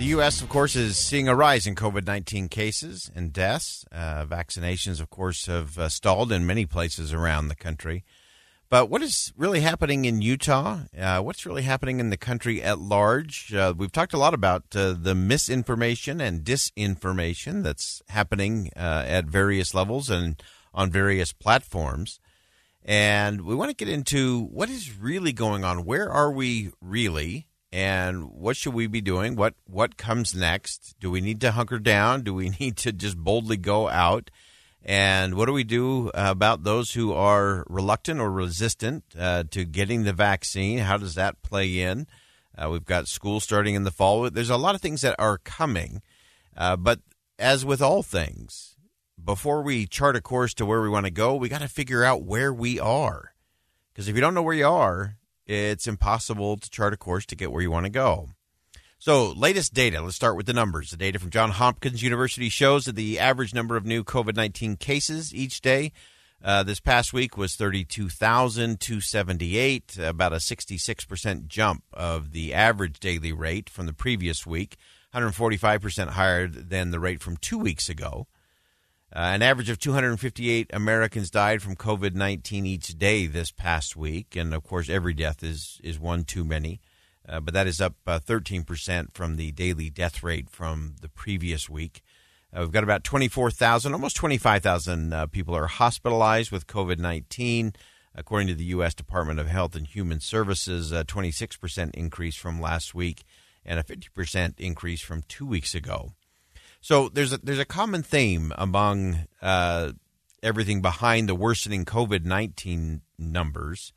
The U.S., of course, is seeing a rise in COVID 19 cases and deaths. Uh, vaccinations, of course, have uh, stalled in many places around the country. But what is really happening in Utah? Uh, what's really happening in the country at large? Uh, we've talked a lot about uh, the misinformation and disinformation that's happening uh, at various levels and on various platforms. And we want to get into what is really going on. Where are we really? And what should we be doing? What what comes next? Do we need to hunker down? Do we need to just boldly go out? And what do we do about those who are reluctant or resistant uh, to getting the vaccine? How does that play in? Uh, we've got school starting in the fall. There's a lot of things that are coming, uh, but as with all things, before we chart a course to where we want to go, we got to figure out where we are. Because if you don't know where you are, it's impossible to chart a course to get where you want to go. So, latest data, let's start with the numbers. The data from Johns Hopkins University shows that the average number of new COVID 19 cases each day uh, this past week was 32,278, about a 66% jump of the average daily rate from the previous week, 145% higher than the rate from two weeks ago. Uh, an average of 258 Americans died from COVID 19 each day this past week. And of course, every death is, is one too many. Uh, but that is up uh, 13% from the daily death rate from the previous week. Uh, we've got about 24,000, almost 25,000 uh, people are hospitalized with COVID 19. According to the U.S. Department of Health and Human Services, a 26% increase from last week and a 50% increase from two weeks ago. So there's a, there's a common theme among uh, everything behind the worsening COVID nineteen numbers.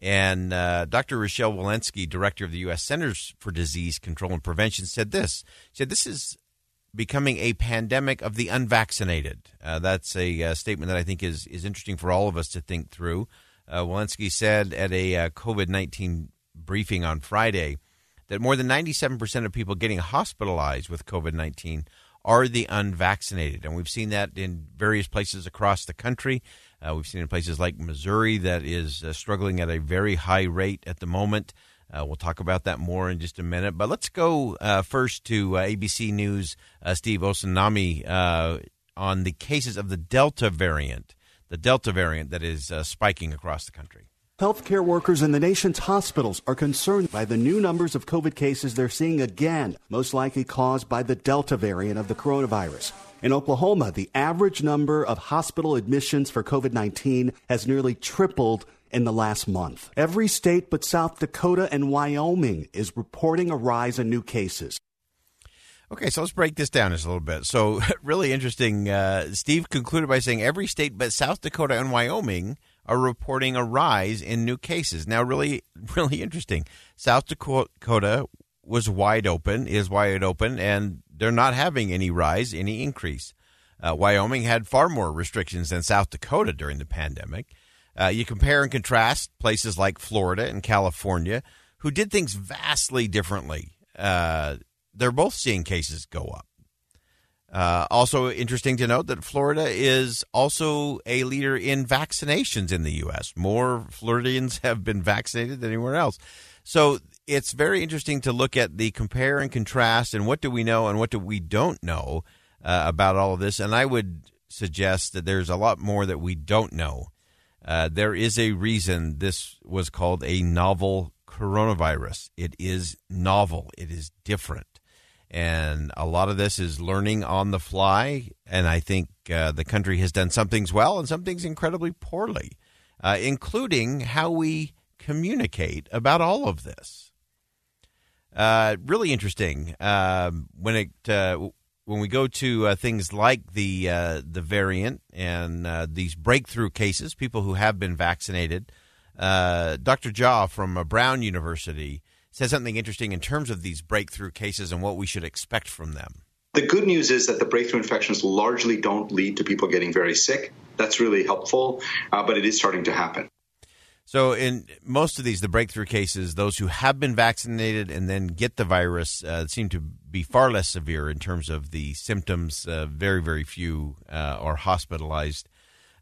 And uh, Dr. Rochelle Walensky, director of the U.S. Centers for Disease Control and Prevention, said this. She said this is becoming a pandemic of the unvaccinated. Uh, that's a uh, statement that I think is is interesting for all of us to think through. Uh, Walensky said at a uh, COVID nineteen briefing on Friday that more than ninety seven percent of people getting hospitalized with COVID nineteen are the unvaccinated. And we've seen that in various places across the country. Uh, we've seen in places like Missouri that is uh, struggling at a very high rate at the moment. Uh, we'll talk about that more in just a minute. But let's go uh, first to uh, ABC News, uh, Steve Osunsami, on the cases of the Delta variant, the Delta variant that is spiking across the country. Healthcare workers in the nation's hospitals are concerned by the new numbers of COVID cases they're seeing again, most likely caused by the Delta variant of the coronavirus. In Oklahoma, the average number of hospital admissions for COVID 19 has nearly tripled in the last month. Every state but South Dakota and Wyoming is reporting a rise in new cases. Okay, so let's break this down just a little bit. So, really interesting. Uh, Steve concluded by saying every state but South Dakota and Wyoming are reporting a rise in new cases. Now, really, really interesting. South Dakota was wide open, is wide open, and they're not having any rise, any increase. Uh, Wyoming had far more restrictions than South Dakota during the pandemic. Uh, you compare and contrast places like Florida and California, who did things vastly differently. Uh, they're both seeing cases go up. Uh, also, interesting to note that Florida is also a leader in vaccinations in the U.S. More Floridians have been vaccinated than anywhere else. So it's very interesting to look at the compare and contrast and what do we know and what do we don't know uh, about all of this. And I would suggest that there's a lot more that we don't know. Uh, there is a reason this was called a novel coronavirus. It is novel, it is different. And a lot of this is learning on the fly. And I think uh, the country has done some things well and some things incredibly poorly, uh, including how we communicate about all of this. Uh, really interesting um, when it uh, when we go to uh, things like the uh, the variant and these breakthrough cases, people who have been vaccinated. Dr. Jha from Brown University says something interesting in terms of these breakthrough cases and what we should expect from them. The good news is that the breakthrough infections largely don't lead to people getting very sick. That's really helpful, but it is starting to happen. So, in most of these, the breakthrough cases, those who have been vaccinated and then get the virus uh, seem to be far less severe in terms of the symptoms. Uh, very, very few uh, are hospitalized.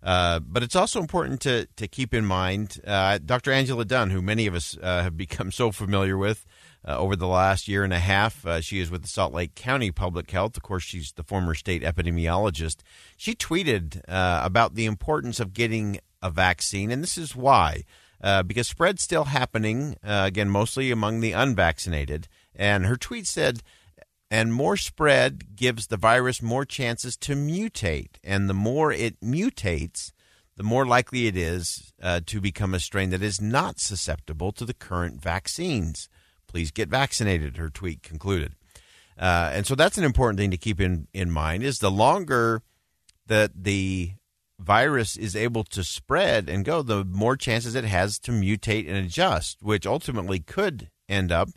Uh, but it's also important to, to keep in mind uh, Dr. Angela Dunn, who many of us uh, have become so familiar with over the last year and a half. she is with the Salt Lake County Public Health. Of course, she's the former state epidemiologist. She tweeted about the importance of getting a vaccine, and this is why. Uh, because spread's still happening, uh, again, mostly among the unvaccinated. And her tweet said, and more spread gives the virus more chances to mutate. And the more it mutates, the more likely it is uh, to become a strain that is not susceptible to the current vaccines. Please get vaccinated, her tweet concluded. Uh, and so that's an important thing to keep in, in mind is the longer that the virus is able to spread and go, the more chances it has to mutate and adjust, which ultimately could end up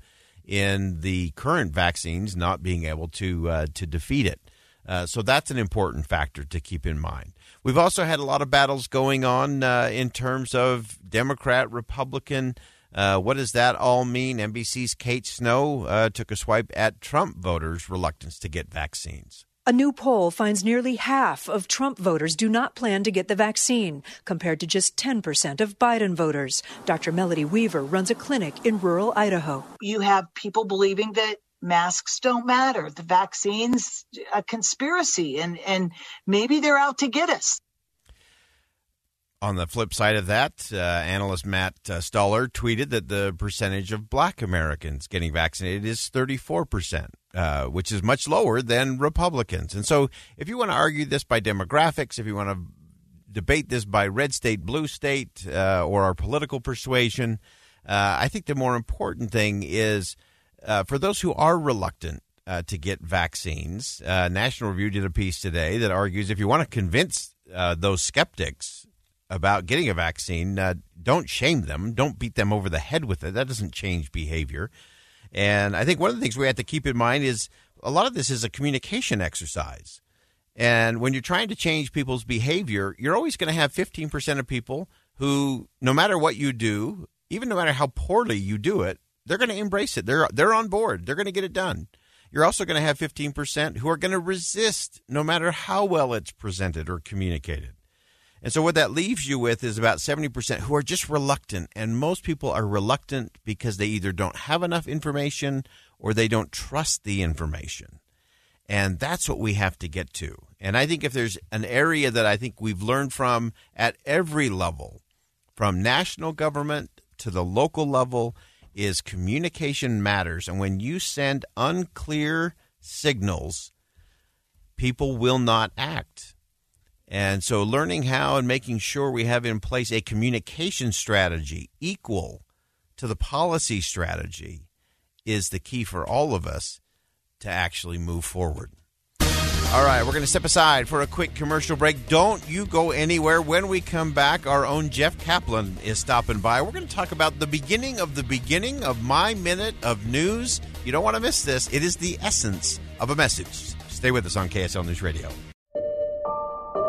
in the current vaccines not being able to uh, to defeat it. Uh, so that's an important factor to keep in mind. We've also had a lot of battles going on uh, in terms of Democrat, Republican. Uh, what does that all mean? NBC's Kate Snow uh, took a swipe at Trump voters' reluctance to get vaccines. A new poll finds nearly half of Trump voters do not plan to get the vaccine, compared to just 10% of Biden voters. Dr. Melody Weaver runs a clinic in rural Idaho. You have people believing that masks don't matter, the vaccine's a conspiracy, and, and maybe they're out to get us. On the flip side of that, uh, analyst Matt uh, Stoller tweeted that the percentage of black Americans getting vaccinated is 34%, uh, which is much lower than Republicans. And so, if you want to argue this by demographics, if you want to debate this by red state, blue state, uh, or our political persuasion, uh, I think the more important thing is uh, for those who are reluctant to get vaccines, National Review did a piece today that argues if you want to convince those skeptics about getting a vaccine, uh, don't shame them. Don't beat them over the head with it. That doesn't change behavior. And I think one of the things we have to keep in mind is a lot of this is a communication exercise. And when you're trying to change people's behavior, you're always going to have 15% of people who, no matter what you do, even no matter how poorly you do it, they're going to embrace it. They're, they're on board. They're going to get it done. You're also going to have 15% who are going to resist no matter how well it's presented or communicated. And so what that leaves you with is about 70% who are just reluctant. And most people are reluctant because they either don't have enough information or they don't trust the information. And that's what we have to get to. And I think if there's an area that I think we've learned from at every level, from national government to the local level, is communication matters. And when you send unclear signals, people will not act and so, learning how and making sure we have in place a communication strategy equal to the policy strategy is the key for all of us to actually move forward. All right, we're going to step aside for a quick commercial break. Don't you go anywhere. When we come back, our own Jeff Caplan is stopping by. We're going to talk about the beginning of the beginning of my minute of news. You don't want to miss this. It is the essence of a message. Stay with us on KSL News Radio.